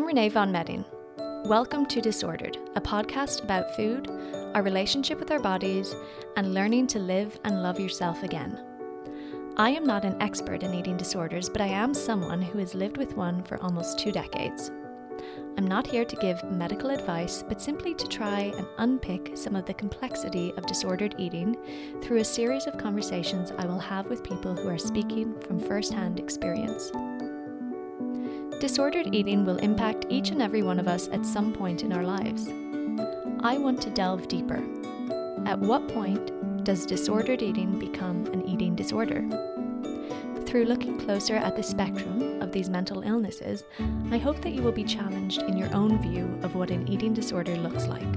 I'm Renee Von Medding. Welcome to Disordered, a podcast about food, our relationship with our bodies, and learning to live and love yourself again. I am not an expert in eating disorders, but I am someone who has lived with one for almost two decades. I'm not here to give medical advice, but simply to try and unpick some of the complexity of disordered eating through a series of conversations I will have with people who are speaking from first hand experience. Disordered eating will impact each and every one of us at some point in our lives. I want to delve deeper. At what point does disordered eating become an eating disorder? Through looking closer at the spectrum of these mental illnesses, I hope that you will be challenged in your own view of what an eating disorder looks like.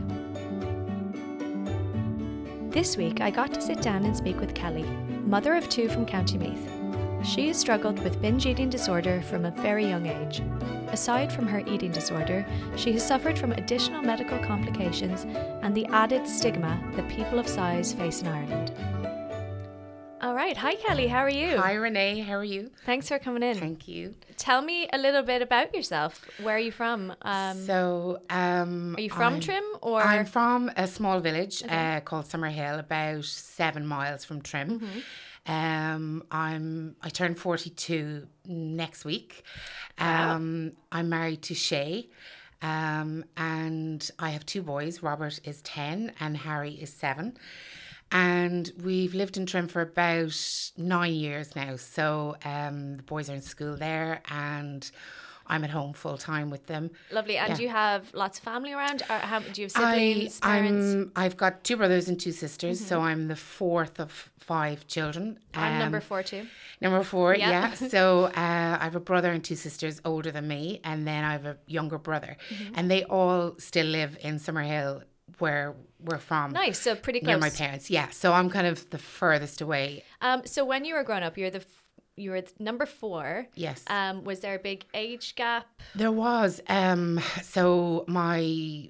This week, I got to sit down and speak with Kelly, mother of two from County Meath. She has struggled with binge eating disorder from a very young age. Aside from her eating disorder, she has suffered from additional medical complications and the added stigma that people of size face in Ireland. All right. Hi, Kelly. How are you? Hi, Renee. How are you? Thanks for coming in. Thank you. Tell me a little bit about yourself. Where are you from? Um, so, um, are you from I'm, Trim or? I'm from a small village uh, called Summerhill, about seven miles from Trim. Mm-hmm. Um, I'm I turn 42 next week. Um, I'm married to Shay. Um, and I have two boys. Robert is 10 and Harry is 7. And we've lived in Trim for about nine years now. So um, the boys are in school there and I'm at home full time with them. Lovely. And Yeah. you have lots of family around? Or how, do you have I, siblings, parents? Mm-hmm. I'm, I've got two brothers and two sisters, so I'm the fourth of five children. I'm number Um, four too. Number four, Yeah. yeah. So uh, I have a brother and two sisters older than me, and then I have a younger brother, Mm-hmm. and they all still live in Summerhill, where we're from. Nice. So pretty close. Near my parents, yeah. So I'm kind of the furthest away. Um, so when you were growing up, you're the you were number four. Yes. Um, was there a big age gap? There was. Um, so my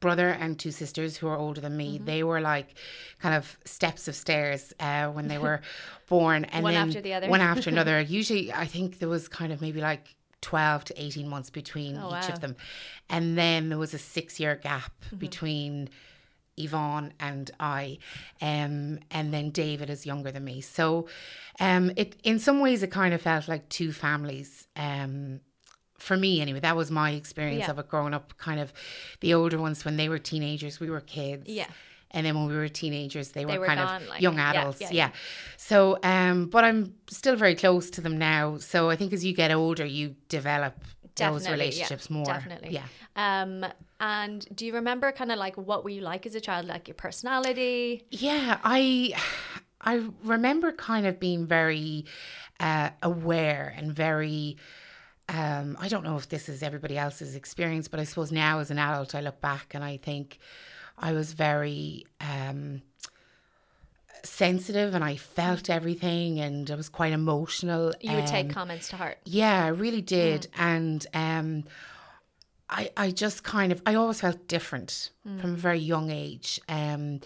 brother and two sisters who are older than me, Mm-hmm. they were like kind of steps of stairs uh, when they were born, and One then after the other. one after another. Usually, I think there was kind of maybe like. 12 to 18 months between Oh, each wow. Mm-hmm. of them. And then there was a six year gap between Yvonne and I. Um, and then David is younger than me. So um, it in some ways it kind of felt like two families. Um, for me anyway, that was my experience Yeah. of it growing up. Kind of the older ones when they were teenagers, we were kids. Yeah. And then when we were teenagers, they, They were, were kind gone, of like- young adults. yeah, Yeah, yeah. So, um, but I'm still very close to them now. So I think as you get older, you develop those Definitely, yeah, relationships more. definitely. Yeah. Um, and do you remember kind of like what were you like as a child, like your personality? Yeah, I I remember kind of being very uh, aware and very. Um, I don't know if this is everybody else's experience, but I suppose now as an adult, I look back and I think I was very um, sensitive and I felt everything and I was quite emotional. You would take um, comments to heart. yeah, I really did. Mm. And um, I, I just kind of, I always felt different Mm. from a very young age. Um,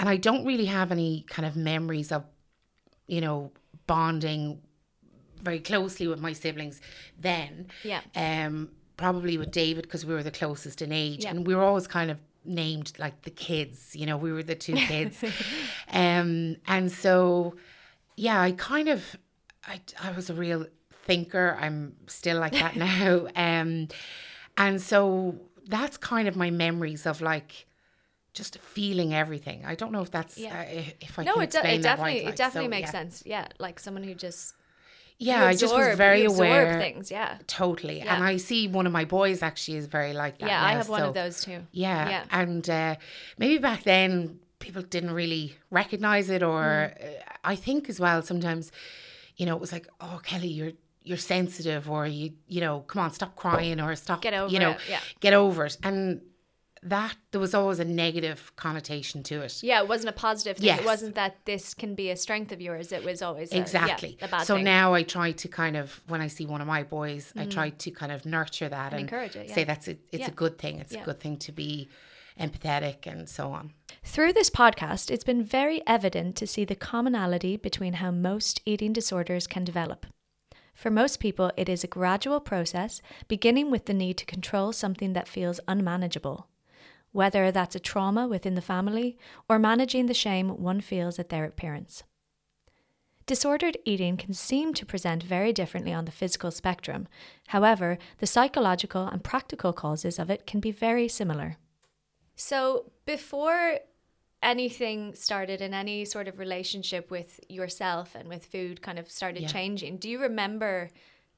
and I don't really have any kind of memories of, you know, bonding very closely with my siblings then. Yeah. Um, probably with David because we were the closest in age, Yeah. and we were always kind of named like the kids. You know, we were the two kids. um, and so, yeah, I kind of, I, I was a real thinker. I'm still like that now. Um, and so that's kind of my memories of like just feeling everything. I don't know if that's Yeah. uh, if I No, can it, explain it that definitely right. like, it definitely so, makes yeah. sense. Yeah, like someone who just Yeah, you I just was very absorb aware. things. Yeah, Totally. Yeah. And I see one of my boys actually is very like that. yeah. I now, have one of those too. Yeah. Yeah. And uh, maybe back then people didn't really recognize it, or Mm. uh, I think as well sometimes, you know, it was like, oh, Kelly, you're you're sensitive, or you you know, come on, stop crying, or stop, Get over you know, it, yeah. get over it, and that there was always a negative connotation to it. Yeah, it wasn't a positive thing. Yes. It wasn't that this can be a strength of yours. It was always a, yeah, Exactly. a so thing. now I try to kind of when I see one of my boys, I try to kind of nurture that and, encourage it, yeah. Say that's a, it's Yeah. a good thing. It's a good thing to be empathetic and so on. Through this podcast, it's been very evident to see the commonality between how most eating disorders can develop. For most people, it is a gradual process, beginning with the need to control something that feels unmanageable, whether that's a trauma within the family or managing the shame one feels at their appearance. Disordered eating can seem to present very differently on the physical spectrum. However, the psychological and practical causes of it can be very similar. So, before anything started in any sort of relationship with yourself and with food kind of started Yeah. changing, do you remember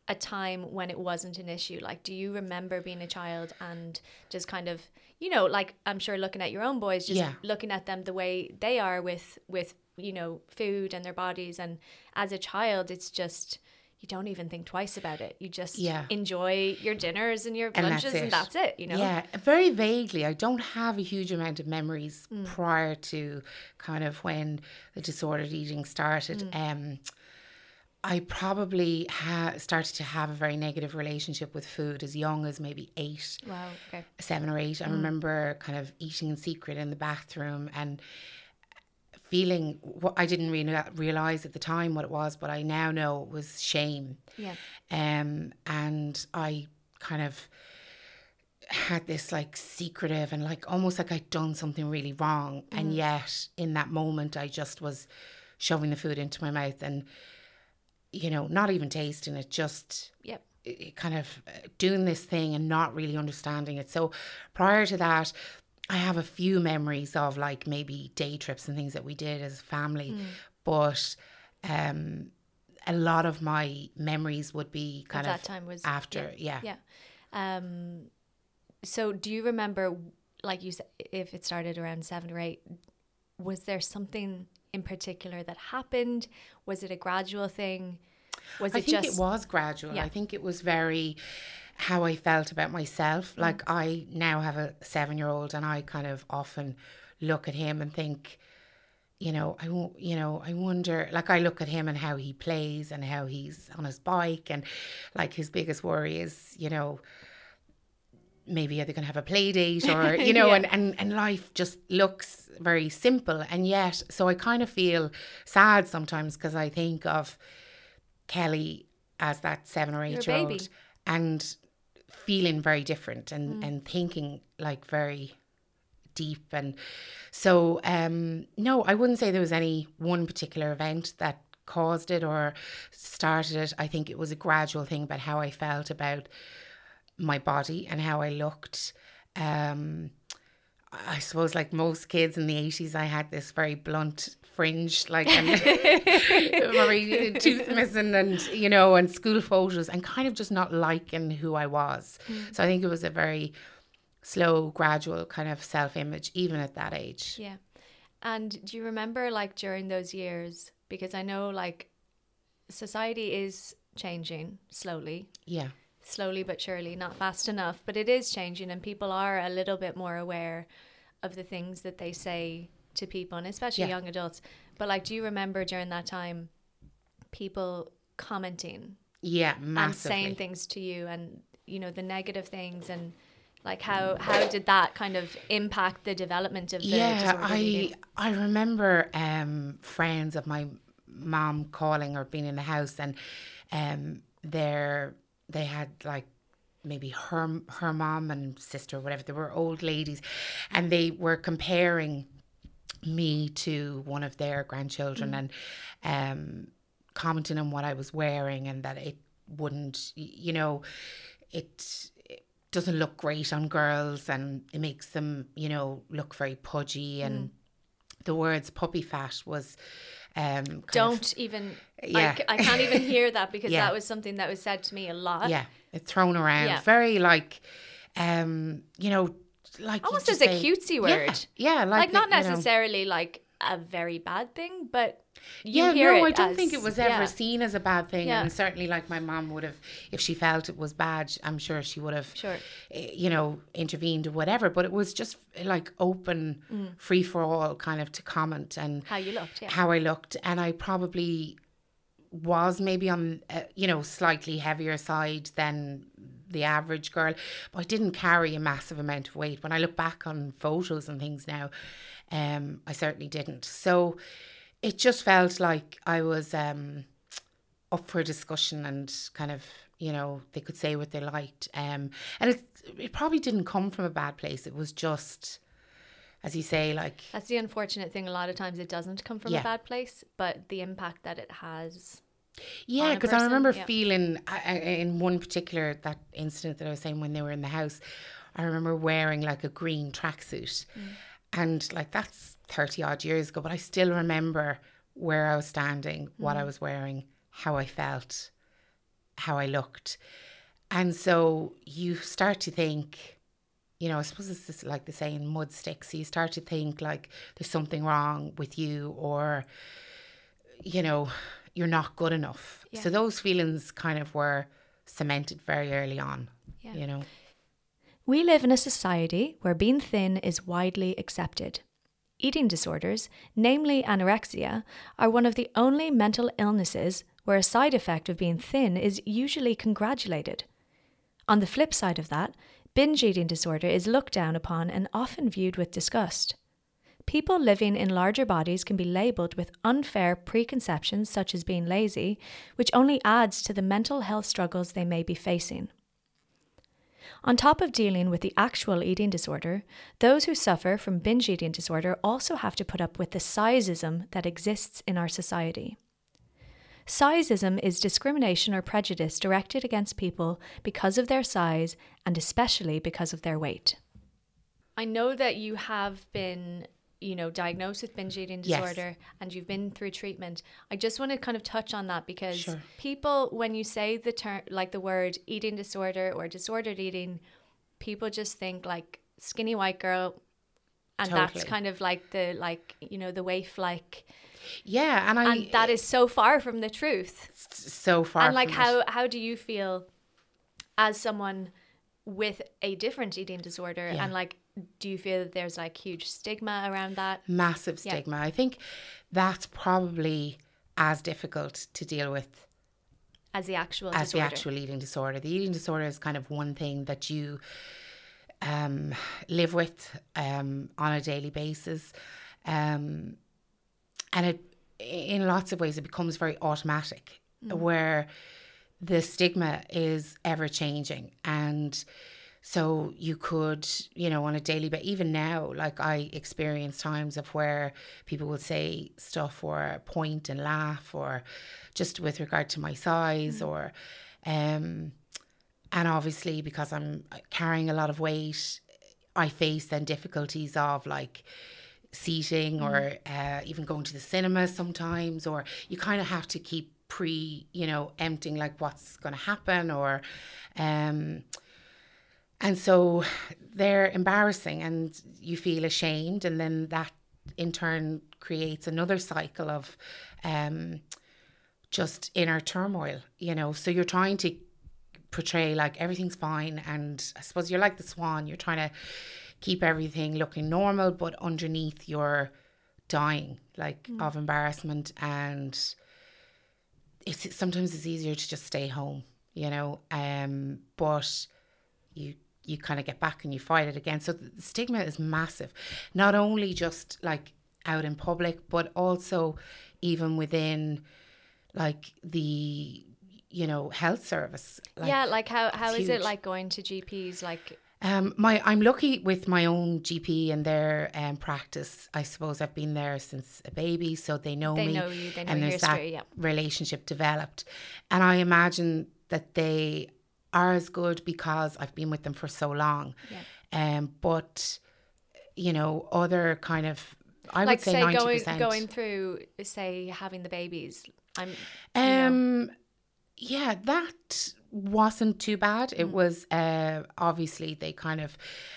a time when it wasn't an issue? Like, do you remember being a child and just kind of, you know, like I'm sure looking at your own boys, just Yeah. looking at them the way they are with with you know food and their bodies, and as a child, it's just. You don't even think twice about it. You just Yeah. enjoy your dinners and your And that's lunches, and that's it. You know. Yeah, very vaguely. I don't have a huge amount of memories Mm. prior to kind of when the disordered eating started. Mm. Um, I probably ha- started to have a very negative relationship with food as young as maybe eight, Wow. Okay. seven or eight. I remember kind of eating in secret in the bathroom and feeling what I didn't really realize at the time what it was, but I now know it was shame. Yeah. Um, and I kind of had this like secretive and like almost like I'd done something really wrong. And yet in that moment, I just was shoving the food into my mouth and, you know, not even tasting it, just Yep. kind of uh, doing this thing and not really understanding it. So prior to that, I have a few memories of like maybe day trips and things that we did as a family, but um, a lot of my memories would be kind that of time was- after, yeah. Yeah. Um, so do you remember, like you said, if it started around seven or eight, was there something in particular that happened? Was it a gradual thing? Was I it think just it was gradual. Yeah. I think it was very how I felt about myself. Mm. Like I now have a seven year old and I kind of often look at him and think, you know, I won't, you know, I wonder, like I look at him and how he plays and how he's on his bike and like his biggest worry is, you know, maybe are they going to have a play date or, you know, Yeah. and, and, and life just looks very simple. And yet, so I kind of feel sad sometimes because I think of Kelly as that seven or Your eight year baby. old and feeling very different and, Mm. and thinking like very deep and so um no I wouldn't say there was any one particular event that caused it or started it I think it was a gradual thing about how I felt about my body and how I looked. Um I suppose like most kids in the 80s I had this very blunt fringe like and very tooth missing and you know and school photos and kind of just not liking who I was. So I think it was a very slow gradual kind of self-image even at that age. Yeah. And do you remember like during those years? Because I know like society is changing slowly, yeah slowly but surely, not fast enough, but it is changing and people are a little bit more aware of the things that they say to people and especially Yeah. young adults. But like do you remember during that time people commenting yeah massively. and saying things to you and you know the negative things and like how how did that kind of impact the development of the yeah i i remember um friends of my mom calling or being in the house and um they're they had like maybe her her mom and sister whatever they were old ladies and they were comparing me to one of their grandchildren and um commenting on what I was wearing and that it wouldn't you know it, it doesn't look great on girls and it makes them you know look very pudgy and the words puppy fat was um don't even Yeah. I, I can't even hear that because Yeah. that was something that was said to me a lot yeah it's thrown around Yeah. very like um you know like almost as a say- cutesy word yeah, like, like, not you know- necessarily like a very bad thing but you yeah, no, I don't as- think it was ever yeah. seen as a bad thing. Yeah. And certainly, like my mom would have, if she felt it was bad, I'm sure she would have, Sure. eh, you know, intervened or whatever. But it was just like open, Mm. free for all, kind of to comment and how you looked yeah how I looked, and I probably was maybe on, uh, you know, slightly heavier side than the average girl, but I didn't carry a massive amount of weight. When I look back on photos and things now, um, I certainly didn't. So it just felt like I was, um, up for discussion and kind of you know they could say what they liked um and it it probably didn't come from a bad place it was just as you say like That's the unfortunate thing. A lot of times it doesn't come from Yeah. a bad place, but the impact that it has. Yeah, because I remember yeah. feeling in one particular that incident that I was saying when they were in the house, I remember wearing like a green tracksuit, Mm. and like that's thirty odd years ago, but I still remember where I was standing, what Mm. I was wearing, how I felt, how I looked, and so you start to think. You know, I suppose it's just like the saying mud sticks. So you start to think like there's something wrong with you or you know, you're not good enough. Yeah. So those feelings kind of were cemented very early on, Yeah. you know. We live in a society where being thin is widely accepted. Eating disorders, namely anorexia, are one of the only mental illnesses where a side effect of being thin is usually congratulated. On the flip side of that, binge eating disorder is looked down upon and often viewed with disgust. People living in larger bodies can be labelled with unfair preconceptions such as being lazy, which only adds to the mental health struggles they may be facing. On top of dealing with the actual eating disorder, those who suffer from binge eating disorder also have to put up with the sizeism that exists in our society. Sizeism is discrimination or prejudice directed against people because of their size and especially because of their weight. I know that you have been, you know, diagnosed with binge eating Yes. disorder and you've been through treatment. I just want to kind of touch on that because Sure. people when you say the term like the word eating disorder or disordered eating, people just think like skinny white girl and that's kind of like the like, you know, the waif like Yeah, and I and that is so far from the truth. so far and like from it. how how do you feel as someone with a different eating disorder Yeah. and like do you feel that there's like huge stigma around that massive Yeah. stigma. I think that's probably as difficult to deal with as the actual as disorder the actual eating disorder. The eating disorder is kind of one thing that you um, live with um, on a daily basis, um, and it in lots of ways it becomes very automatic, where the stigma is ever changing and. So you could, you know, on a daily but even now, like I experience times of where people will say stuff or point and laugh or just with regard to my size or um and obviously because I'm carrying a lot of weight, I face then difficulties of like seating or uh, even going to the cinema sometimes or you kind of have to keep pre, you know, emptying like what's going to happen or um and so they're embarrassing and you feel ashamed and then that in turn creates another cycle of um just inner turmoil, you know. So you're trying to portray like everything's fine and I suppose you're like the swan, you're trying to keep everything looking normal, but underneath you're dying like of embarrassment and it's sometimes it's easier to just stay home, you know. Um but you you kind of get back and you fight it again. So the stigma is massive. Not only just like out in public, but also even within like the you know health service. Like, yeah like how how is it like going to gps like um, my I'm lucky with my own GP and their um, practice. I suppose I've been there since a baby, so they know They me. know you, they know and there's history, that yeah. relationship developed, and I imagine that they are as good because I've been with them for so long. Yeah. Um, but you know, other kind of I like would say say ninety going percent. going through say having the babies i'm you know, Um, yeah, that wasn't too bad. Mm. It was uh, obviously they kind of,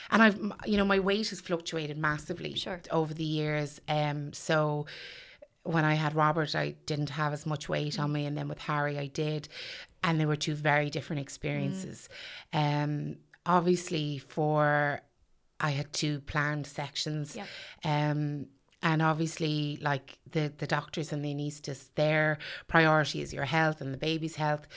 and I've you know my weight has fluctuated massively Sure. over the years. Um, so when I had Robert, I didn't have as much weight Mm. on me, and then with Harry, I did, and they were two very different experiences. Mm. Um, obviously for I had two planned sections. Yep. Um, and obviously, like the the doctors and the anaesthetists, their priority is your health and the baby's health.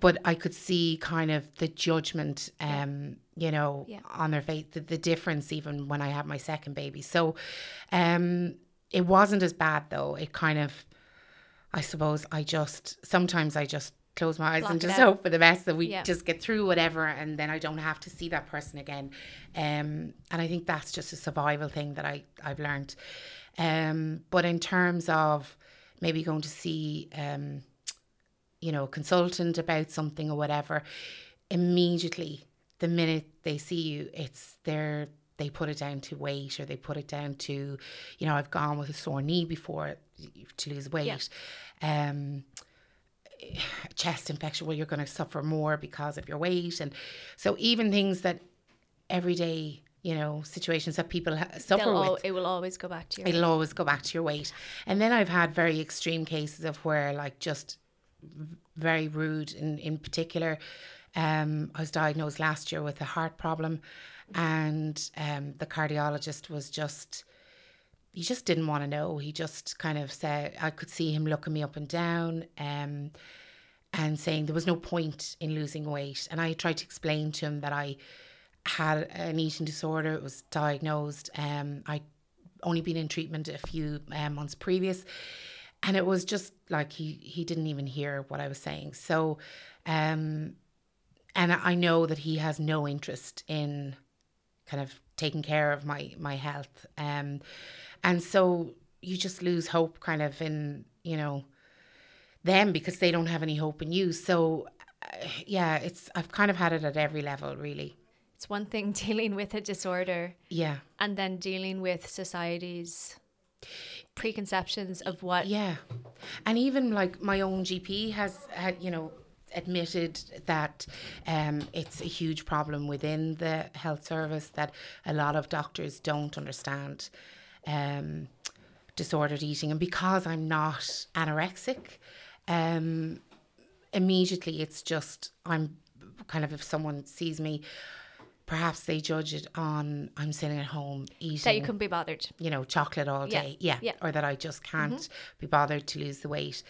But I could see kind of the judgment, um, you know, Yeah. on their face, the, the difference even when I had my second baby. So, um, it wasn't as bad though. It kind of, I suppose I just sometimes I just close my eyes Block and just hope for the best that we Yeah. just get through whatever and then I don't have to see that person again. Um, and I think that's just a survival thing that I, I've learned. Um, but in terms of maybe going to see um, you know, a consultant about something or whatever, immediately the minute they see you, it's their they put it down to weight or they put it down to, you know, I've gone with a sore knee before to lose weight. Um chest infection, well, you're going to suffer more because of your weight. And so, even things that everyday, you know, situations that people ha- suffer They'll with, al- it will always go back to your. it'll always go back to your weight. And then I've had very extreme cases of where, like, just very rude in, in particular. Um, I was diagnosed last year with a heart problem, and um, the cardiologist was just, he just didn't want to know. He just kind of said, I could see him looking me up and down. Um, and saying there was no point in losing weight. And I tried to explain to him that I had an eating disorder. It was diagnosed. Um, I'd only been in treatment a few um, months previous, and it was just like he he didn't even hear what I was saying. So, um, and I know that he has no interest in kind of taking care of my my health. Um, and so you just lose hope, kind of in you know them because they don't have any hope in you. So, uh, yeah, it's I've kind of had it at every level, really. It's one thing dealing with a disorder Yeah, and then dealing with society's preconceptions of what. yeah, and even like my own GP has had, you know, admitted that um, it's a huge problem within the health service that a lot of doctors don't understand um, disordered eating, and because I'm not anorexic, um, immediately it's just I'm kind of if someone sees me. Perhaps they judge it on I'm sitting at home eating That you couldn't be bothered. you know, chocolate all Yeah, day. Yeah. yeah. Mm-hmm. Or that I just can't be bothered to lose the weight.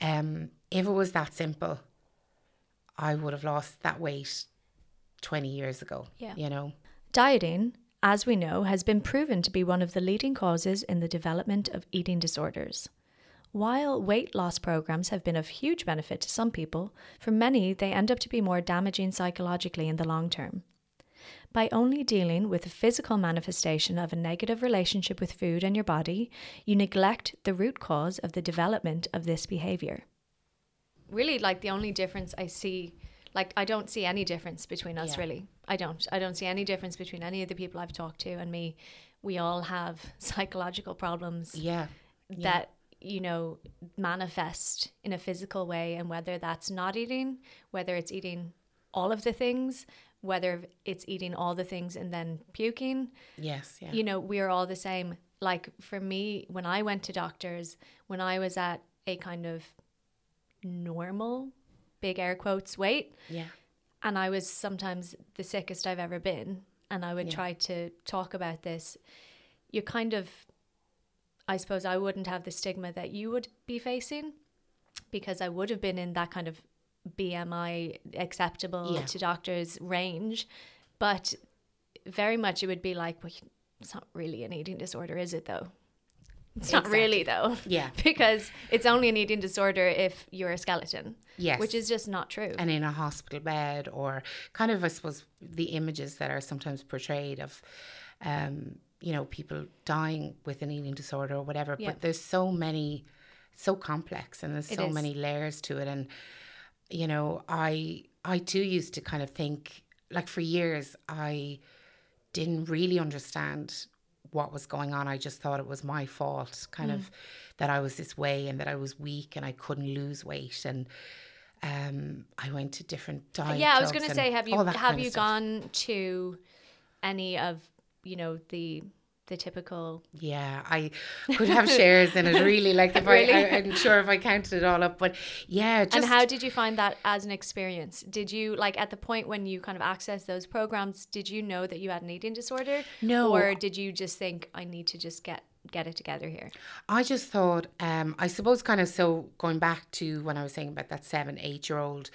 Um, if it was that simple, I would have lost that weight 20 years ago. Yeah. You know? Dieting, as we know, has been proven to be one of the leading causes in the development of eating disorders. While weight loss programs have been of huge benefit to some people, for many they end up to be more damaging psychologically in the long term. By only dealing with the physical manifestation of a negative relationship with food and your body, you neglect the root cause of the development of this behavior. Really, like the only difference I see, like I don't see any difference between us, Yeah. really. I don't. I don't see any difference between any of the people I've talked to and me. We all have psychological problems Yeah. that you know manifest in a physical way and whether that's not eating whether it's eating all of the things whether it's eating all the things and then puking Yes. Yeah. you know we're all the same like for me when i went to doctors when i was at a kind of normal big air quotes weight yeah. and I was sometimes the sickest I've ever been, and I would try to talk about this, You're kind of, I suppose I wouldn't have the stigma that you would be facing because I would have been in that kind of BMI acceptable Yeah. to doctors range, but very much it would be like, well, it's not really an eating disorder, is it though? It's not really though. Yeah. because it's only an eating disorder if you're a skeleton. Yes. Which is just not true. and in a hospital bed or kind of I suppose the images that are sometimes portrayed of um, you know, people dying with an eating disorder or whatever. Yeah. But there's so many so complex and there's It so is. many layers to it and you know, I I too used to kind of think like for years I didn't really understand what was going on. I just thought it was my fault, kind Mm. of that I was this way and that I was weak and I couldn't lose weight. And um, I went to different diet. yeah, I was going to say, have you have you gone to any of you know the the typical? Yeah, I could have shares in it. Really, like if Really? I, I, I'm sure if I counted it all up, but yeah, just and how did you find that as an experience? Did you like at the point when you kind of accessed those programs? Did you know that you had an eating disorder? No. or did you just think I need to just get get it together here? I just thought, um, I suppose, kind of so going back to when I was saying about that seven, eight year old,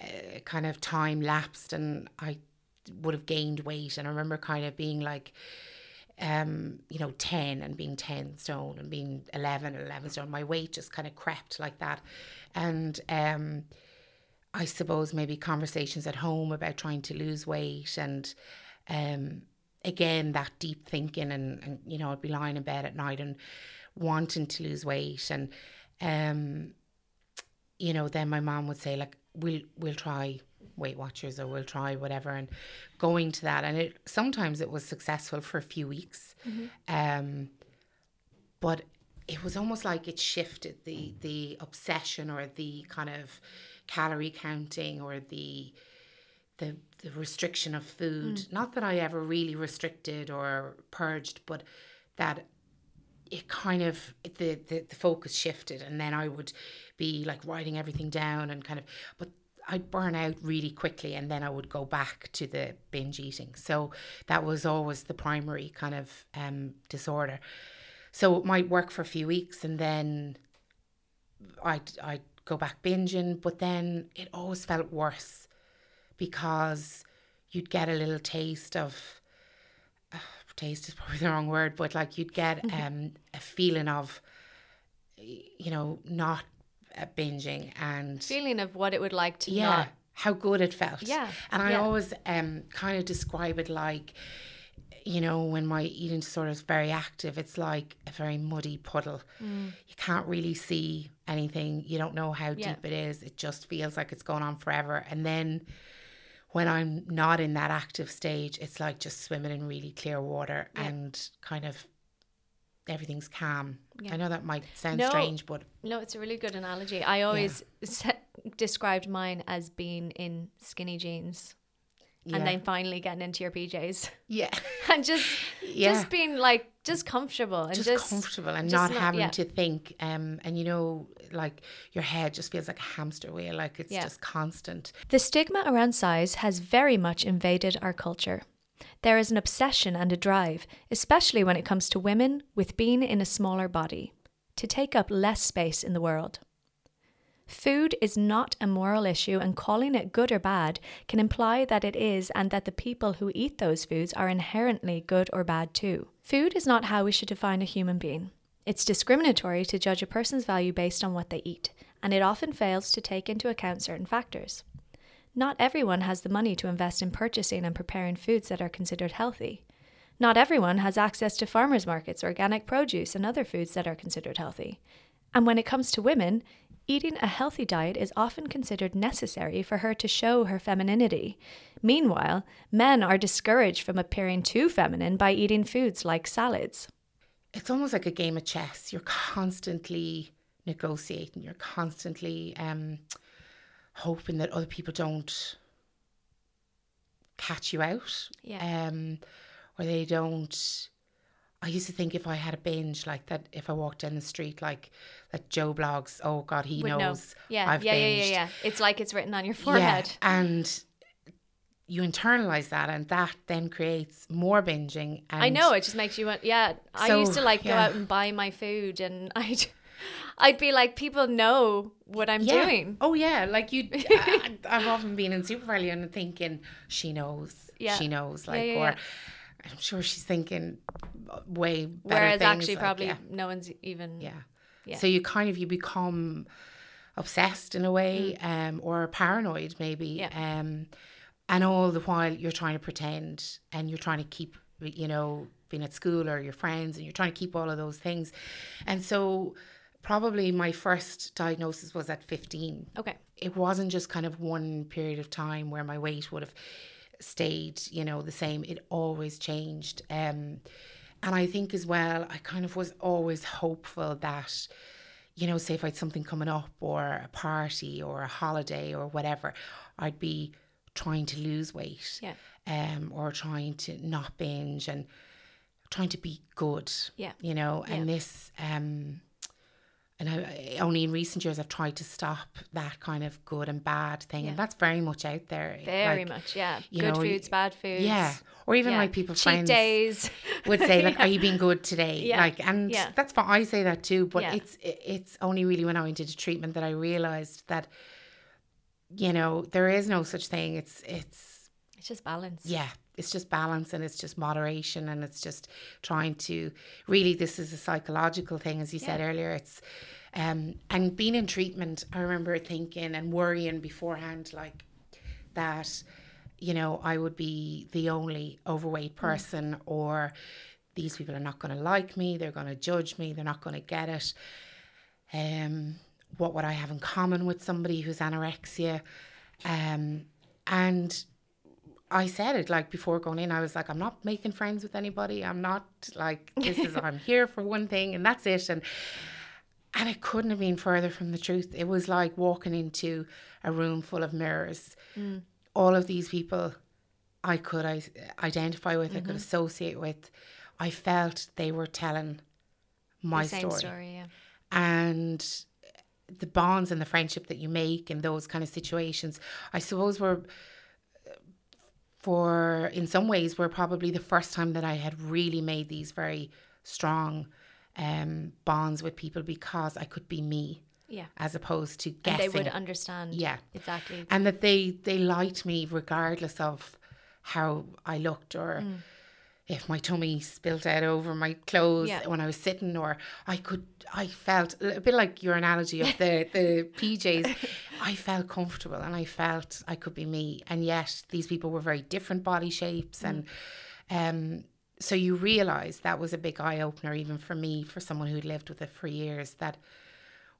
uh, kind of time lapsed, and I would have gained weight, and I remember kind of being like, um, you know, 10 and being 10 stone and being 11 and 11 stone, my weight just kind of crept like that. And um, I suppose maybe conversations at home about trying to lose weight and um, again, that deep thinking and, and, you know, I'd be lying in bed at night and wanting to lose weight. And, um, you know, then my mom would say like, we'll, we'll try Weight Watchers or we'll try whatever and going to that and it sometimes it was successful for a few weeks mm-hmm. um but it was almost like it shifted the the obsession or the kind of calorie counting or the the the restriction of food mm. not that I ever really restricted or purged but that it kind of the, the the focus shifted and then I would be like writing everything down and kind of but I'd burn out really quickly and then I would go back to the binge eating. So that was always the primary kind of um, disorder. So it might work for a few weeks and then I'd, I'd go back binging, but then it always felt worse because you'd get a little taste of, uh, taste is probably the wrong word, but like you'd get um, a feeling of, you know, not binging and feeling of what it would like to yeah not. how good it felt yeah and I yeah. always um kind of describe it like you know when my eating disorder is very active it's like a very muddy puddle mm. you can't really see anything you don't know how yeah. deep it is it just feels like it's going on forever and then when I'm not in that active stage, it's like just swimming in really clear water yeah. and kind of everything's calm. Yeah. I know that might sound no, strange, but no, it's a really good analogy. I always yeah. described mine as being in skinny jeans. Yeah. And then finally getting into your PJs. Yeah. and just just being like just comfortable and just, just comfortable and not, not, having to think. Um and you know, like your head just feels like a hamster wheel, like it's just constant. The stigma around size has very much invaded our culture. There is an obsession and a drive, especially when it comes to women, with being in a smaller body, to take up less space in the world. Food is not a moral issue, and calling it good or bad can imply that it is and that the people who eat those foods are inherently good or bad too. Food is not how we should define a human being. It's discriminatory to judge a person's value based on what they eat, and it often fails to take into account certain factors. Not everyone has the money to invest in purchasing and preparing foods that are considered healthy. Not everyone has access to farmers markets, organic produce, and other foods that are considered healthy. And when it comes to women, eating a healthy diet is often considered necessary for her to show her femininity. Meanwhile, men are discouraged from appearing too feminine by eating foods like salads. It's almost like a game of chess. You're constantly negotiating, you're constantly um, hoping that other people don't catch you out. Yeah. Um, or they don't. I used to think if I had a binge like that, if I walked down the street, like that Joe Bloggs, oh God, he Would knows. Know. Yeah, I've yeah, yeah, yeah, yeah. It's like it's written on your forehead. Yeah, and you internalize that, and that then creates more binging. And I know it just makes you want. Yeah, so, I used to like yeah. go out and buy my food, and I would I'd be like, people know what I'm yeah. doing. Oh yeah, like you. I, I've often been in SuperValu and thinking she knows. Yeah. She knows. Like or I'm sure she's thinking way better Whereas things, actually, like, probably no one's even. Yeah. Yeah. So you kind of you become obsessed in a way, mm. um, or paranoid maybe. Yeah. Um, and all the while you're trying to pretend and you're trying to keep, you know, being at school or your friends and you're trying to keep all of those things. And so probably my first diagnosis was at 15. Okay. It wasn't just kind of one period of time where my weight would have stayed, you know, the same. It always changed. Um, and I think as well, I kind of was always hopeful that, you know, say if I had something coming up or a party or a holiday or whatever, I'd be trying to lose weight. Yeah. Um, or trying to not binge and trying to be good. Yeah. You know, and yeah. this um and I, only in recent years I've tried to stop that kind of good and bad thing, yeah. and that's very much out there. Very like, much, yeah. Good know, foods, bad foods. Yeah, or even like people Cheat friends days would say like. "Are you being good today?" Like, and that's what I say that too. But it's it's only really when I went into treatment that I realized that, you know, there is no such thing. It's it's It's just balance. yeah, it's just balance and it's just moderation and it's just trying to really this is a psychological thing as you said earlier. It's um and being in treatment, I remember thinking and worrying beforehand like that, you know, I would be the only overweight person or these people are not going to like me, they're going to judge me, they're not going to get it. Um, what would I have in common with somebody who's anorexia? Um, and I said it like before going in, I was like, I'm not making friends with anybody. I'm not like, this is, I'm here for one thing and that's it. And, and it couldn't have been further from the truth. It was like walking into a room full of mirrors. All of these people I could I, identify with, I could associate with. I felt they were telling my The same story. story. Yeah. And the bonds and the friendship that you make in those kind of situations, I suppose were for in some ways were probably the first time that I had really made these very strong um, bonds with people because I could be me Yeah. as opposed to And guessing. they would understand. Yeah. Exactly. and that they they liked me regardless of how I looked or Mm. If my tummy spilt out over my clothes Yeah. when I was sitting or I could I felt a bit like your analogy of the the PJs I felt comfortable and I felt I could be me and yet these people were very different body shapes and um so you realize that was a big eye opener even for me for someone who'd lived with it for years that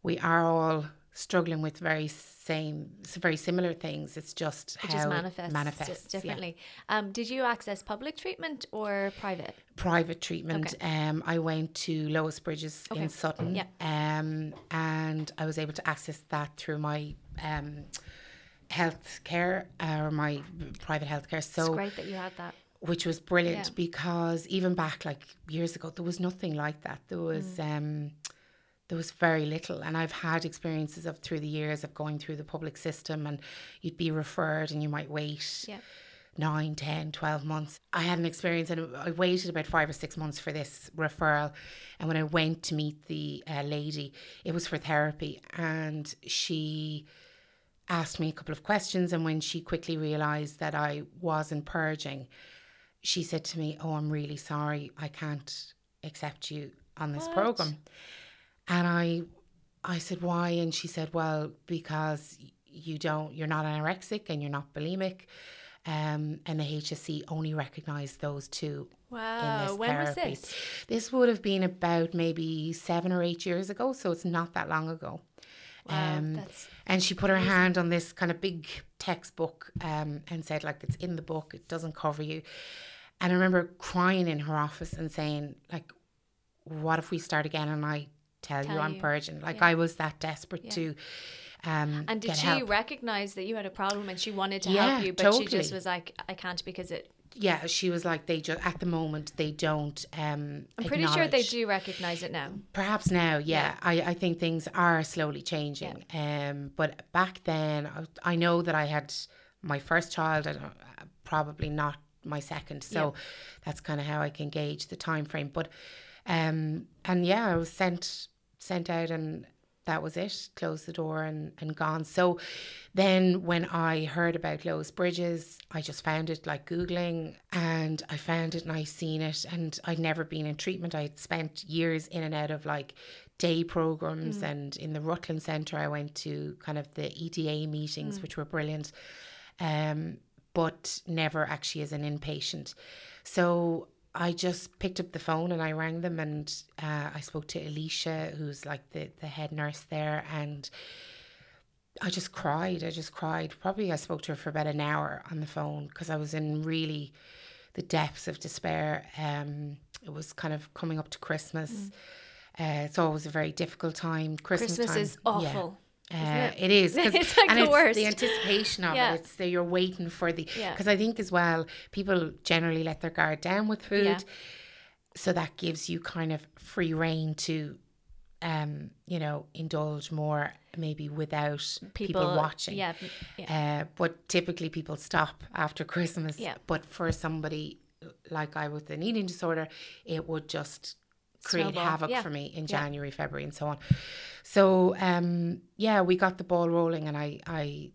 we are all struggling with very same very similar things it's just It how just it manifests, manifests di- yeah. differently. Um, did you access public treatment or private? private treatment. okay. Um, I went to Lois Bridges Okay. in Sutton, Yeah. um, and I was able to access that through my um, health care or my private health care. It's So, great that you had that. which was brilliant Yeah. because even back like years ago, there was nothing like that. There was. Mm. Um, there was very little and i've had experiences of through the years of going through the public system and you'd be referred and you might wait Yeah. nine, 10, 12 months. I had an experience and I waited about five or six months for this referral. And when I went to meet the uh, lady, it was for therapy. And she asked me a couple of questions. And when she quickly realized that I wasn't purging, she said to me, Oh, I'm really sorry. I can't accept you on this What? program. And I I said, why? And she said, well, because you don't, you're not anorexic and you're not bulimic. Um, and the HSE only recognised those two in Wow. this Oh, When was this? This would have been about maybe seven or eight years ago, so it's not that long ago. Wow. Um, And she put her hand on this kind of big textbook um, and said, like, it's in the book, it doesn't cover you. And I remember crying in her office and saying, like, what if we start again and I tell, Tell you I'm you. purging? Like, Yeah. I was that desperate Yeah. to um, And did she help. recognize that you had a problem and she wanted to Yeah, help you, but she just was like, I can't because it. yeah, she was like, they just, at the moment, they don't um, I'm pretty sure they do recognize it now. Perhaps now, yeah. I, I think things are slowly changing. Um, but back then, I, I know that I had my first child, and uh, probably not my second. So that's kind of how I can gauge the time frame. But um, and yeah, I was sent sent out, and that was it. Closed the door and and gone. So then when I heard about Lois Bridges, I just found it like Googling and I found it and I seen it and I'd never been in treatment. I'd spent years in and out of like day programs and in the Rutland Centre I went to kind of the EDA meetings which were brilliant. Um but never actually as an inpatient. So I just picked up the phone and I rang them and uh, I spoke to Alicia, who's like the, the head nurse there, and I just cried. I just cried. Probably I spoke to her for about an hour on the phone because I was in really the depths of despair. Um, it was kind of coming up to Christmas. Uh, it's always a very difficult time. Christmas, Christmas time, is yeah. Uh, it? it is It's like and the it's worst. the anticipation of Yeah. it. It's that you're waiting for the Yeah. because I think as well people generally let their guard down with food, Yeah. so that gives you kind of free reign to, um, you know, indulge more maybe without people, watching. Yeah. yeah. Uh, but typically people stop after Christmas. Yeah. But for somebody like I with an eating disorder, it would just create Snowball. havoc Yeah. for me in Yeah. January, February, and so on. So um, yeah, we got the ball rolling, and I I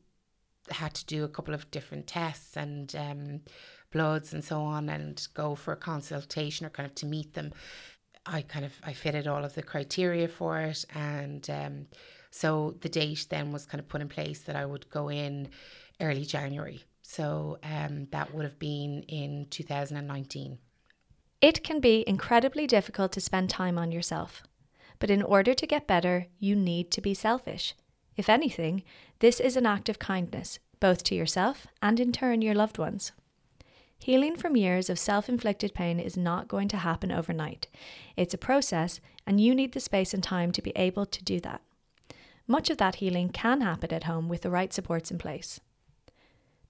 had to do a couple of different tests and um, bloods and so on, and go for a consultation or kind of to meet them. I kind of I fitted all of the criteria for it, and um, so the date then was kind of put in place that I would go in early January. So um, that would have been in 2019. It can be incredibly difficult to spend time on yourself. But in order to get better, you need to be selfish. If anything, this is an act of kindness, both to yourself and in turn your loved ones. Healing from years of self inflicted pain is not going to happen overnight. It's a process, and you need the space and time to be able to do that. Much of that healing can happen at home with the right supports in place.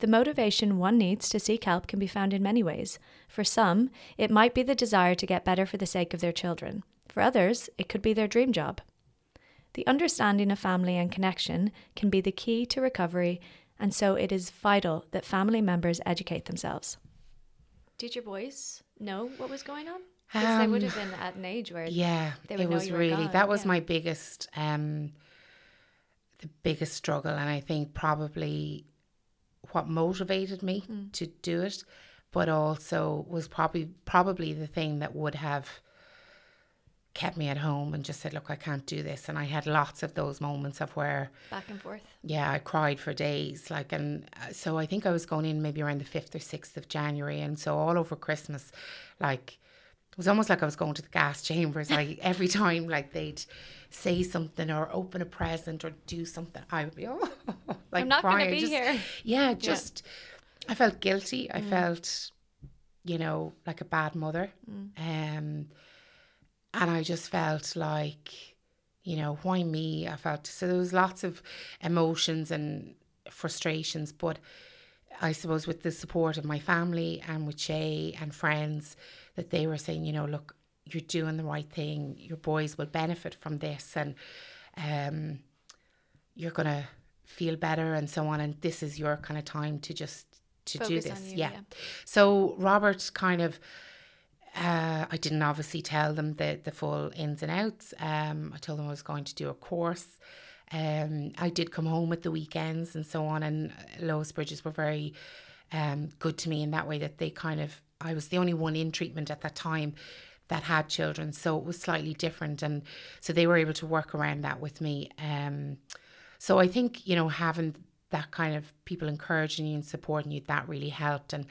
The motivation one needs to seek help can be found in many ways. For some, it might be the desire to get better for the sake of their children. For others, it could be their dream job. The understanding of family and connection can be the key to recovery, and so it is vital that family members educate themselves. Did your boys know what was going on? Because they would have been at an age where yeah, they would it was really that was yeah. my biggest, um, the biggest struggle, and I think probably what motivated me Mm. to do it, but also was probably probably the thing that would have kept me at home and just said, look, I can't do this. And I had lots of those moments of where back and forth. yeah, I cried for days. Like, and uh, so I think I was going in maybe around the 5th or 6th of January. And so all over Christmas, like, it was almost like I was going to the gas chambers. Like, every time, like, they'd say something or open a present or do something, I would be, oh, like, I'm not going to be Just- here. Yeah, just, I felt guilty. Mm. I felt, you know, like a bad mother. Mm. Um, and I just felt like, you know, why me? I felt so there was lots of emotions and frustrations, but I suppose with the support of my family and with Shay and friends, that they were saying, you know, look, you're doing the right thing. Your boys will benefit from this, and um, you're gonna feel better and so on. And this is your kind of time to just to do Focus on this. you, yeah. yeah. So Robert kind of uh, I didn't obviously tell them the, the full ins and outs. Um, I told them I was going to do a course. Um, I did come home at the weekends and so on, and Lois Bridges were very um, good to me in that way that they kind of, I was the only one in treatment at that time that had children, so it was slightly different, and so they were able to work around that with me. Um, so I think you know having that kind of people encouraging you and supporting you that really helped, and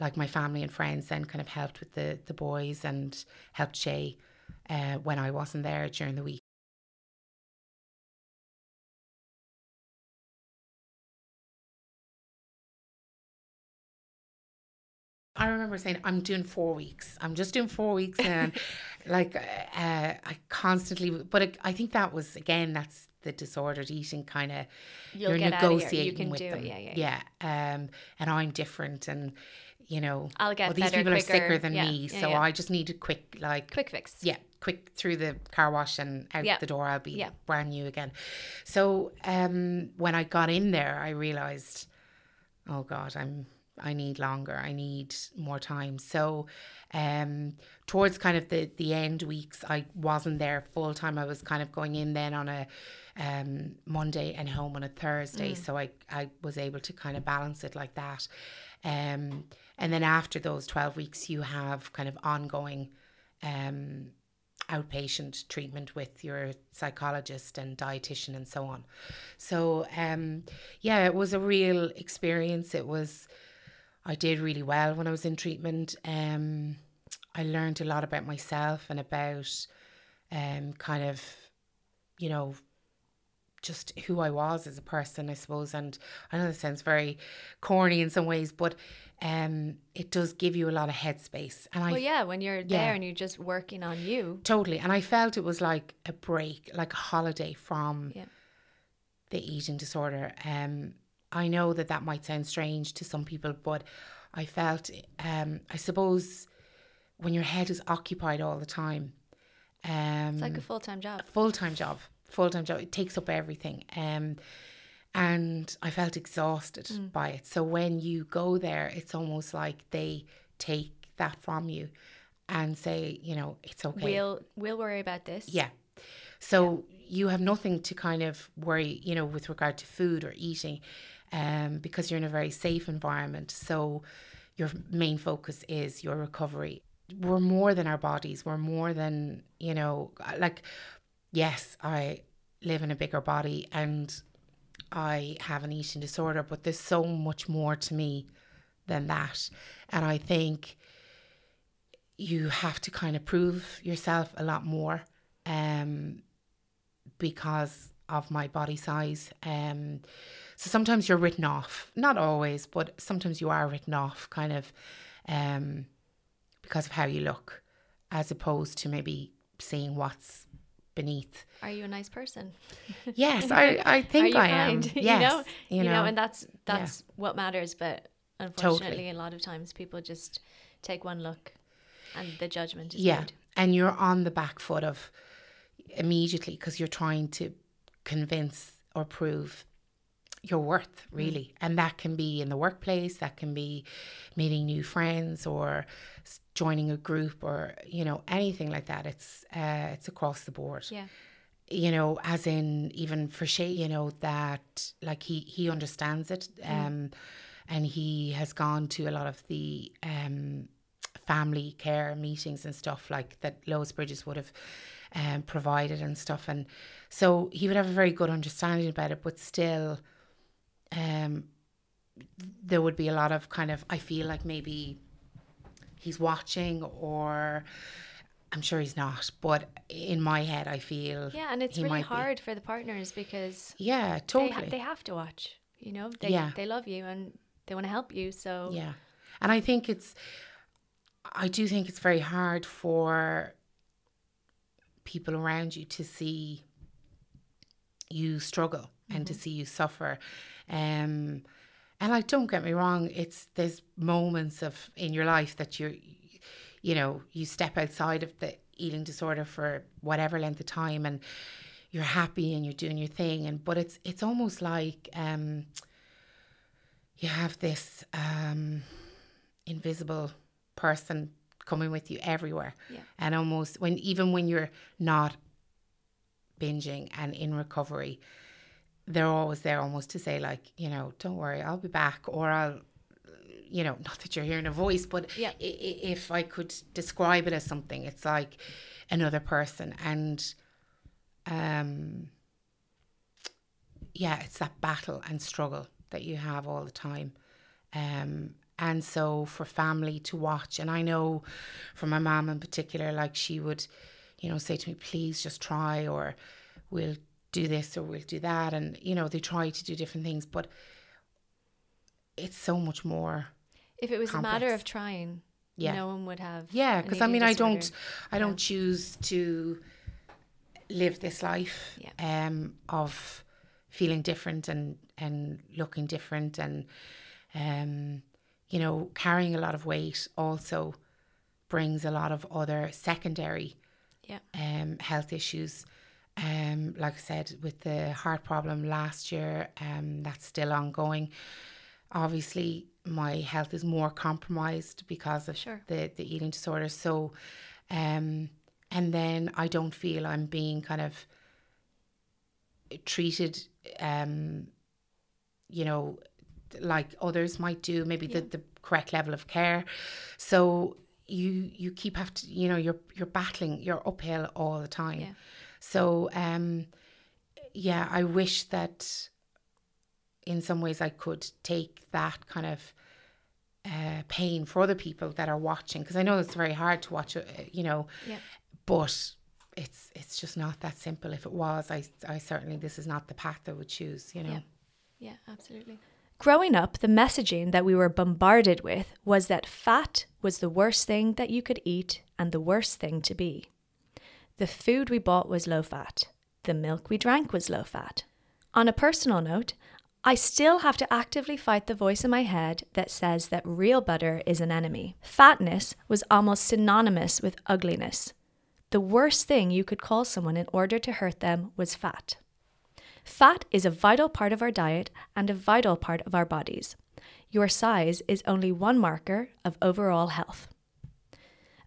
like my family and friends then kind of helped with the the boys and helped Shay uh, when I wasn't there during the week. I remember saying, I'm doing four weeks. I'm just doing four weeks. And like, uh, I constantly, but it, I think that was, again, that's the disordered eating kind of, you're get out of here. negotiating You can with do it. them. Yeah, yeah, yeah. Um, and I'm different. And, you know, I'll get well, these better people quicker. are sicker than Yeah, me. yeah, so. I just need a quick, like, Quick fix. yeah, quick through the car wash and out the door. I'll be brand new again. So um, when I got in there, I realized, oh God, I'm I need longer. I need more time. So um, towards kind of the the end weeks, I wasn't there full time. I was kind of going in then on a um, Monday and home on a Thursday. So I I was able to kind of balance it like that. Um, and then after those twelve weeks, you have kind of ongoing um, outpatient treatment with your psychologist and dietitian and so on. So um, yeah, it was a real experience. It was I did really well when I was in treatment. Um, I learned a lot about myself and about um, kind of you know just who I was as a person, I suppose. And I know this sounds very corny in some ways, but um, it does give you a lot of headspace. And I Well, yeah, when you're there and you're just working on you. Totally. And I felt it was like a break, like a holiday from Yeah. the eating disorder. Um, I know that that might sound strange to some people, but I felt, um, I suppose, when your head is occupied all the time, um, It's like a full time job. full time job, full time job. It takes up everything. Um, and I felt exhausted Mm. by it. So when you go there, it's almost like they take that from you and say, you know, it's okay. We'll we'll worry about this. Yeah. So you have nothing to kind of worry, you know, with regard to food or eating. Um, because you're in a very safe environment. So your main focus is your recovery. We're more than our bodies. We're more than, you know, like, yes, I live in a bigger body and I have an eating disorder, but there's so much more to me than that. And I think you have to kind of prove yourself a lot more um, because of my body size. Um, so sometimes you're written off, not always, but sometimes you are written off kind of um, because of how you look, as opposed to maybe seeing what's beneath. Are you a nice person? Yes, I, I think I am. Yes, you know, you you know, know, and that's that's what matters. But unfortunately, Totally. a lot of times people just take one look, and the judgment is yeah, made. and you're on the back foot of immediately because you're trying to convince or prove your worth really. And that can be in the workplace that can be meeting new friends or joining a group or you know anything like that. It's uh, it's across the board. Yeah, you know, as in even for Shay, you know, that like he he understands it, um, and he has gone to a lot of the um family care meetings and stuff like that. Lois Bridges would have um provided and stuff, and so he would have a very good understanding about it, but still, um, there would be a lot of kind of I feel like maybe he's watching or. I'm sure he's not, but in my head, I feel yeah, and it's really might be. hard for the partners because Yeah, they totally. ha- they have to watch. You know, they Yeah. they love you and they want to help you. So yeah, and I think it's, I do think it's very hard for people around you to see you struggle and to see you suffer, um, and like don't get me wrong, it's there's moments of in your life that you're, you know, you step outside of the eating disorder for whatever length of time and you're happy and you're doing your thing. And but it's it's almost like um you have this um, invisible person coming with you everywhere Yeah. and almost when even when you're not binging and in recovery they're always there almost to say like you know don't worry i'll be back or i'll you know not that you're hearing a voice but Yeah. i- i- if i could describe it as something it's like another person and um yeah, it's that battle and struggle that you have all the time. Um, and so for family to watch, and I know for my mom in particular, like she would, you know, say to me, please just try, or we'll do this or we'll do that. And, you know, they try to do different things, but it's so much more. if it was a matter of trying, Yeah. no one would have. Yeah, because I mean, I don't, I don't choose to live this life Yeah. um, of feeling different and and looking different and um, you know carrying a lot of weight also brings a lot of other secondary Yeah. um, health issues. Um, like I said, with the heart problem last year, um, that's still ongoing. Obviously, my health is more compromised because of Sure. the the eating disorder. So, um, and then I don't feel I'm being kind of treated, um, you know, like others might do. Maybe the, the correct level of care. So you you keep have to you know you're you're battling you're uphill all the time. Yeah. So um, yeah, I wish that in some ways I could take that kind of uh, pain for other people that are watching because I know it's very hard to watch, uh, you know, Yeah. but it's it's just not that simple. If it was, I I certainly this is not the path I would choose, you know. Yeah. Yeah, absolutely. Growing up, the messaging that we were bombarded with was that fat was the worst thing that you could eat and the worst thing to be. The food we bought was low fat. The milk we drank was low fat. On a personal note, I still have to actively fight the voice in my head that says that real butter is an enemy. Fatness was almost synonymous with ugliness. The worst thing you could call someone in order to hurt them was fat. Fat is a vital part of our diet and a vital part of our bodies. Your size is only one marker of overall health.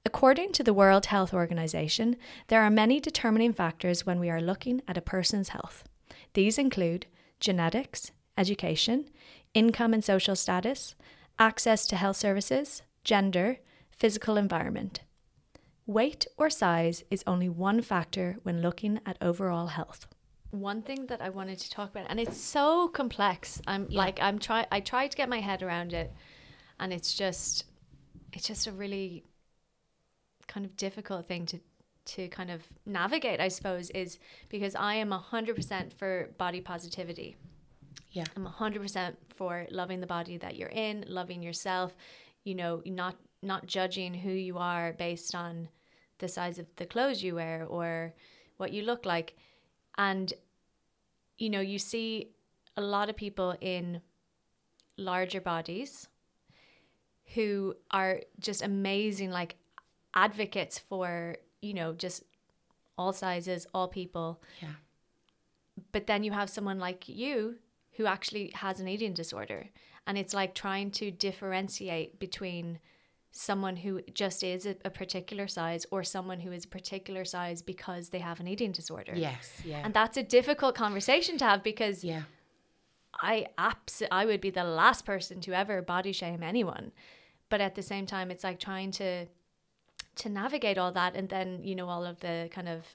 According to the World Health Organization, there are many determining factors when we are looking at a person's health. These include genetics, education, income and social status, access to health services, gender, physical environment. Weight or size is only one factor when looking at overall health. One thing that I wanted to talk about, and it's so complex. I'm Yeah. like I'm try I tried to get my head around it, and it's just it's just a really kind of difficult thing to to kind of navigate. I suppose is because I am hundred percent for body positivity. Yeah. I'm 100% for loving the body that you're in, loving yourself, you know, not not judging who you are based on the size of the clothes you wear or what you look like. And you know, you see a lot of people in larger bodies who are just amazing like advocates for, you know, just all sizes, all people Yeah. but then you have someone like you who actually has an eating disorder and it's like trying to differentiate between someone who just is a, a particular size or someone who is a particular size because they have an eating disorder Yes. Yeah. and that's a difficult conversation to have because yeah. I abs- I would be the last person to ever body shame anyone. But at the same time it's like trying to to navigate all that and then, you know, all of the kind of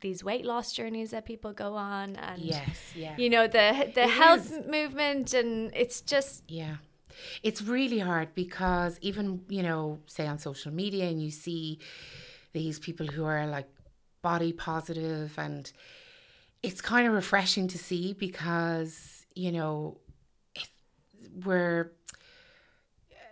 these weight loss journeys that people go on and Yes. Yeah. you know, the the It health is. movement and it's just Yeah. It's really hard because even, you know, say on social media and you see these people who are like body positive and it's kind of refreshing to see because, you know, we're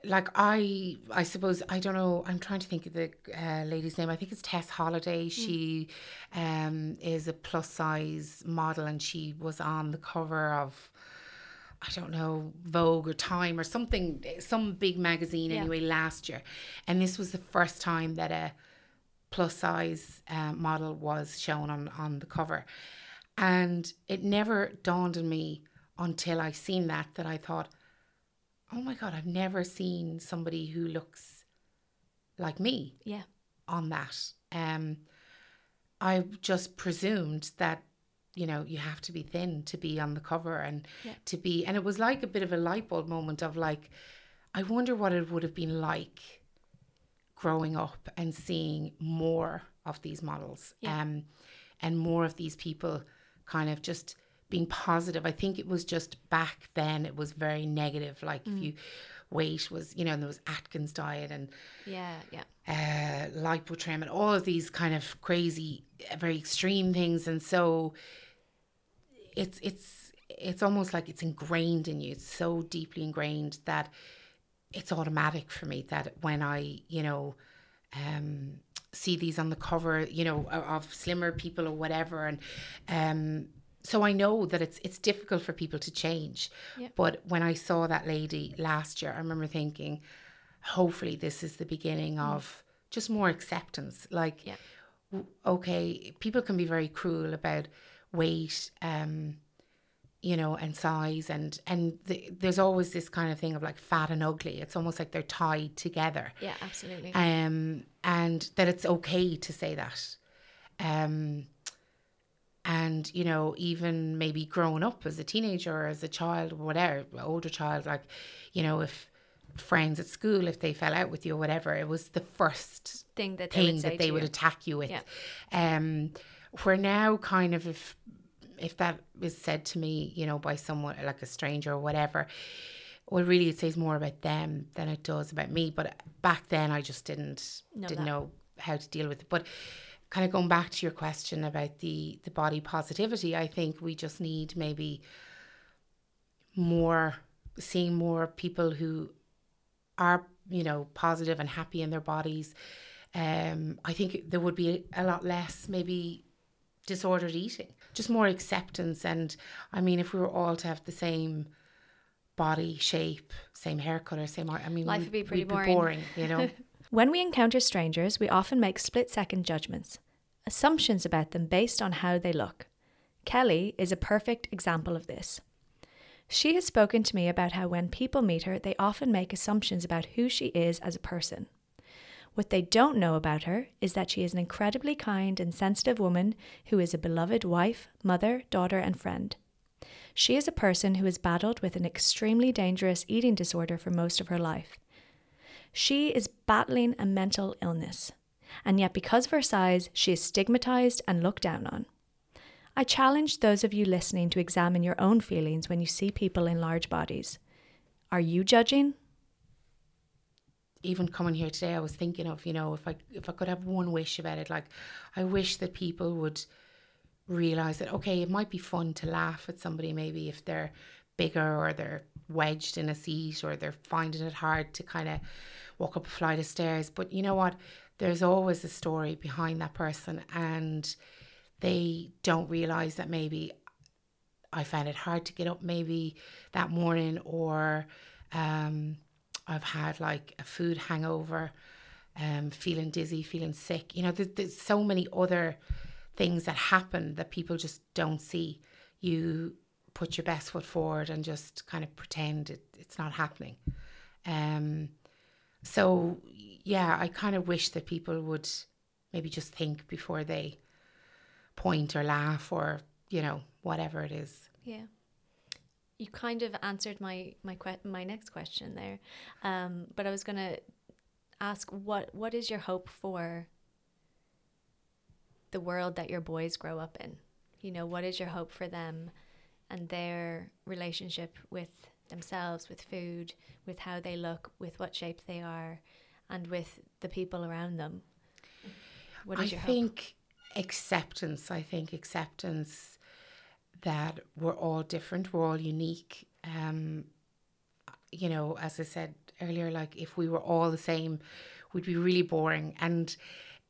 like I I suppose I don't know I'm trying to think of the uh, lady's name. I think it's Tess Holliday she um is a plus size model and she was on the cover of I don't know, Vogue or Time or something, some big magazine Yeah. anyway last year. And this was the first time that a plus size uh, model was shown on, on the cover. And it never dawned on me until I seen that that I thought, oh my God, I've never seen somebody who looks like me yeah. on that. Um, I just presumed that you know you have to be thin to be on the cover and Yeah. to be, and it was like a bit of a light bulb moment of like, I wonder what it would have been like growing up and seeing more of these models, Yeah. um, and more of these people kind of just being positive. I think it was just back then it was very negative. Like if you weight was, you know, and there was Atkins diet and Yeah, yeah. uh, lipotrim and all of these kind of crazy, very extreme things. And so it's it's it's almost like it's ingrained in you. It's so deeply ingrained that it's automatic for me that when I, you know, um, see these on the cover, you know, of slimmer people or whatever, and um, so I know that it's it's difficult for people to change. Yeah. But when I saw that lady last year, I remember thinking, hopefully this is the beginning of just more acceptance. Like, Yeah. w- okay, people can be very cruel about weight, um, you know, and size, and and the, there's always this kind of thing of like fat and ugly. It's almost like they're tied together Yeah, absolutely. um, and that it's okay to say that. Um, and you know, even maybe growing up as a teenager or as a child, or whatever, older child, like, you know, if friends at school, if they fell out with you or whatever, it was the first Thing that they would that they would attack you with. Yeah. Um, where now, kind of, if if that is said to me, you know, by someone like a stranger or whatever, well, really, it says more about them than it does about me. But back then, I just didn't Know didn't that. know how to deal with it. But kind of going back to your question about the the body positivity, I think we just need maybe more seeing more people who are you know positive and happy in their bodies. Um, I think there would be a lot less maybe disordered eating, just more acceptance. And I mean, if we were all to have the same body shape, same hair color, same I mean, Life would be pretty boring. boring, you know. When we encounter strangers, we often make split second judgments, assumptions about them based on how they look. Kelly is a perfect example of this. She has spoken to me about how when people meet her, they often make assumptions about who she is as a person. What they don't know about her is that she is an incredibly kind and sensitive woman who is a beloved wife, mother, daughter, and friend. She is a person who has battled with an extremely dangerous eating disorder for most of her life. She is battling a mental illness, and yet because of her size, she is stigmatized and looked down on. I challenge those of you listening to examine your own feelings when you see people in large bodies. Are you judging? Even coming here today, I was thinking of, you know, if I if I could have one wish about it, like I wish that people would realize that okay, it might be fun to laugh at somebody maybe if they're bigger or they're wedged in a seat or they're finding it hard to kind of walk up a flight of stairs. But you know what? There's always a story behind that person and they don't realize that maybe I found it hard to get up maybe that morning or um I've had like a food hangover, um, feeling dizzy, feeling sick. You know, there's, there's so many other things that happen that people just don't see. You put your best foot forward and just kind of pretend it, it's not happening. Um, so yeah, I kind of wish that people would maybe just think before they point or laugh or you know whatever it is. Yeah you kind of answered my my que- my next question there, um, but I was going to ask what what is your hope for the world that your boys grow up in? You know, what is your hope for them and their relationship with themselves, with food, with how they look, with what shape they are, and with the people around them? What is I your hope? I think acceptance. I think acceptance that we're all different, we're all unique. Um, you know, as I said earlier, like if we were all the same, we'd be really boring. And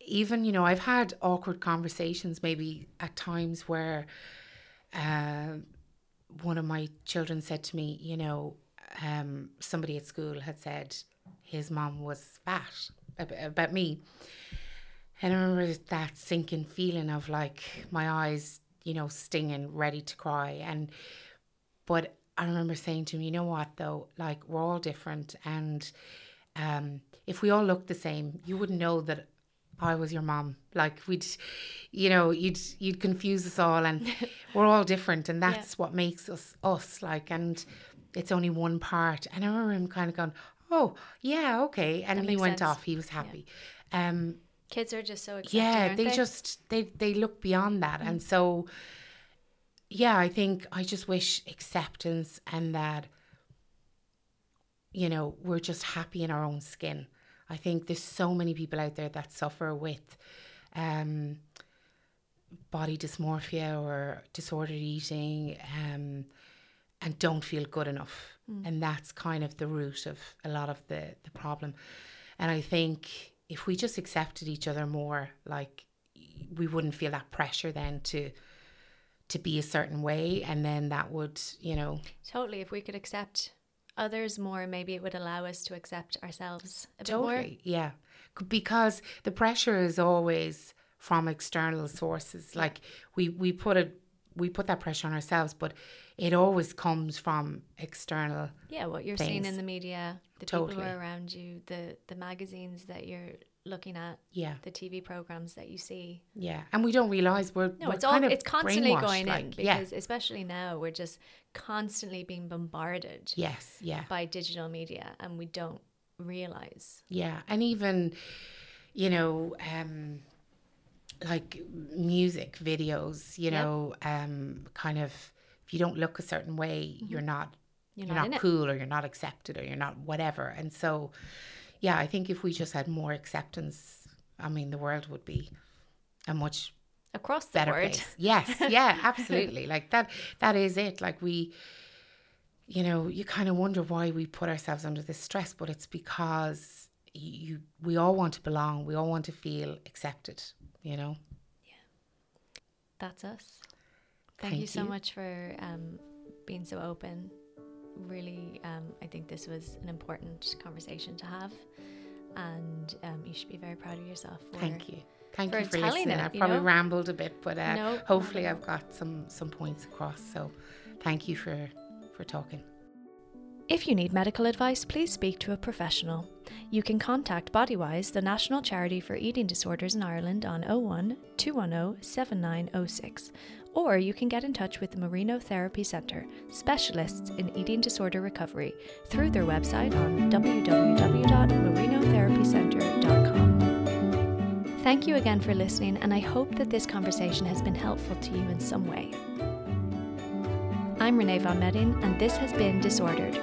even, you know, I've had awkward conversations maybe at times where uh, one of my children said to me, you know, um, somebody at school had said his mom was fat about me. And I remember that sinking feeling of like my eyes you know, stinging, ready to cry. And, but I remember saying to him, you know what, though, like we're all different. And um, if we all looked the same, you wouldn't know that I was your mom. Like we'd, you know, you'd you'd confuse us all, and we're all different, and that's yeah. what makes us us. Like, and it's only one part. And I remember him kind of going, "Oh, yeah, okay," and that he went sense. off. He was happy. Yeah. Um, Kids are just so Yeah, they, they, just they they look beyond that, mm. and so yeah, I think I just wish acceptance and that you know we're just happy in our own skin. I think there's so many people out there that suffer with um, body dysmorphia or disordered eating um, and don't feel good enough. Mm. And that's kind of the root of a lot of the, the problem. And I think if we just accepted each other more, like we wouldn't feel that pressure then to to be a certain way and then that would, you know Totally. If we could accept others more, maybe it would allow us to accept ourselves a totally, bit more. Yeah. Because the pressure is always from external sources. Like we, we put it we put that pressure on ourselves, but it always comes from external. Yeah, what you're things. seeing in the media, the totally. people around you, the the magazines that you're looking at, yeah, the TV programs that you see. Yeah, and we don't realize we're no, we're it's all it's constantly going like, in because yeah. especially now we're just constantly being bombarded. Yes, yeah, by digital media, and we don't realize. Yeah, and even you know. um like music videos, you know, um, kind of if you don't look a certain way, mm-hmm. you're not you're, you're not, not cool or you're not accepted or you're not whatever. And so, yeah, I think if we just had more acceptance, I mean, the world would be a much across the better board. place. Yes, yeah, absolutely. like that. That is it. Like we, you know, you kind of wonder why we put ourselves under this stress, but it's because you we all want to belong. We all want to feel accepted. You know. Yeah, that's us. Thank, Thank you, you so much for um, being so open. Really, um, I think this was an important conversation to have, and um, you should be very proud of yourself. For, Thank you. Thank for you for listening. It, I've probably know? rambled a bit, but uh, no, hopefully I've got some some points across. So, thank you for for talking. If you need medical advice, please speak to a professional. You can contact Bodywhys, the national charity for eating disorders in Ireland, on 01 210 7906, or you can get in touch with the Marino Therapy Centre, specialists in eating disorder recovery, through their website on www.marinotherapycentre.com. Thank you again for listening, and I hope that this conversation has been helpful to you in some way. I'm Renee Van Medding, and this has been Disordered